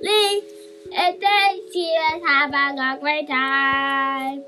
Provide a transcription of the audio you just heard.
Every day, she was Have a great time.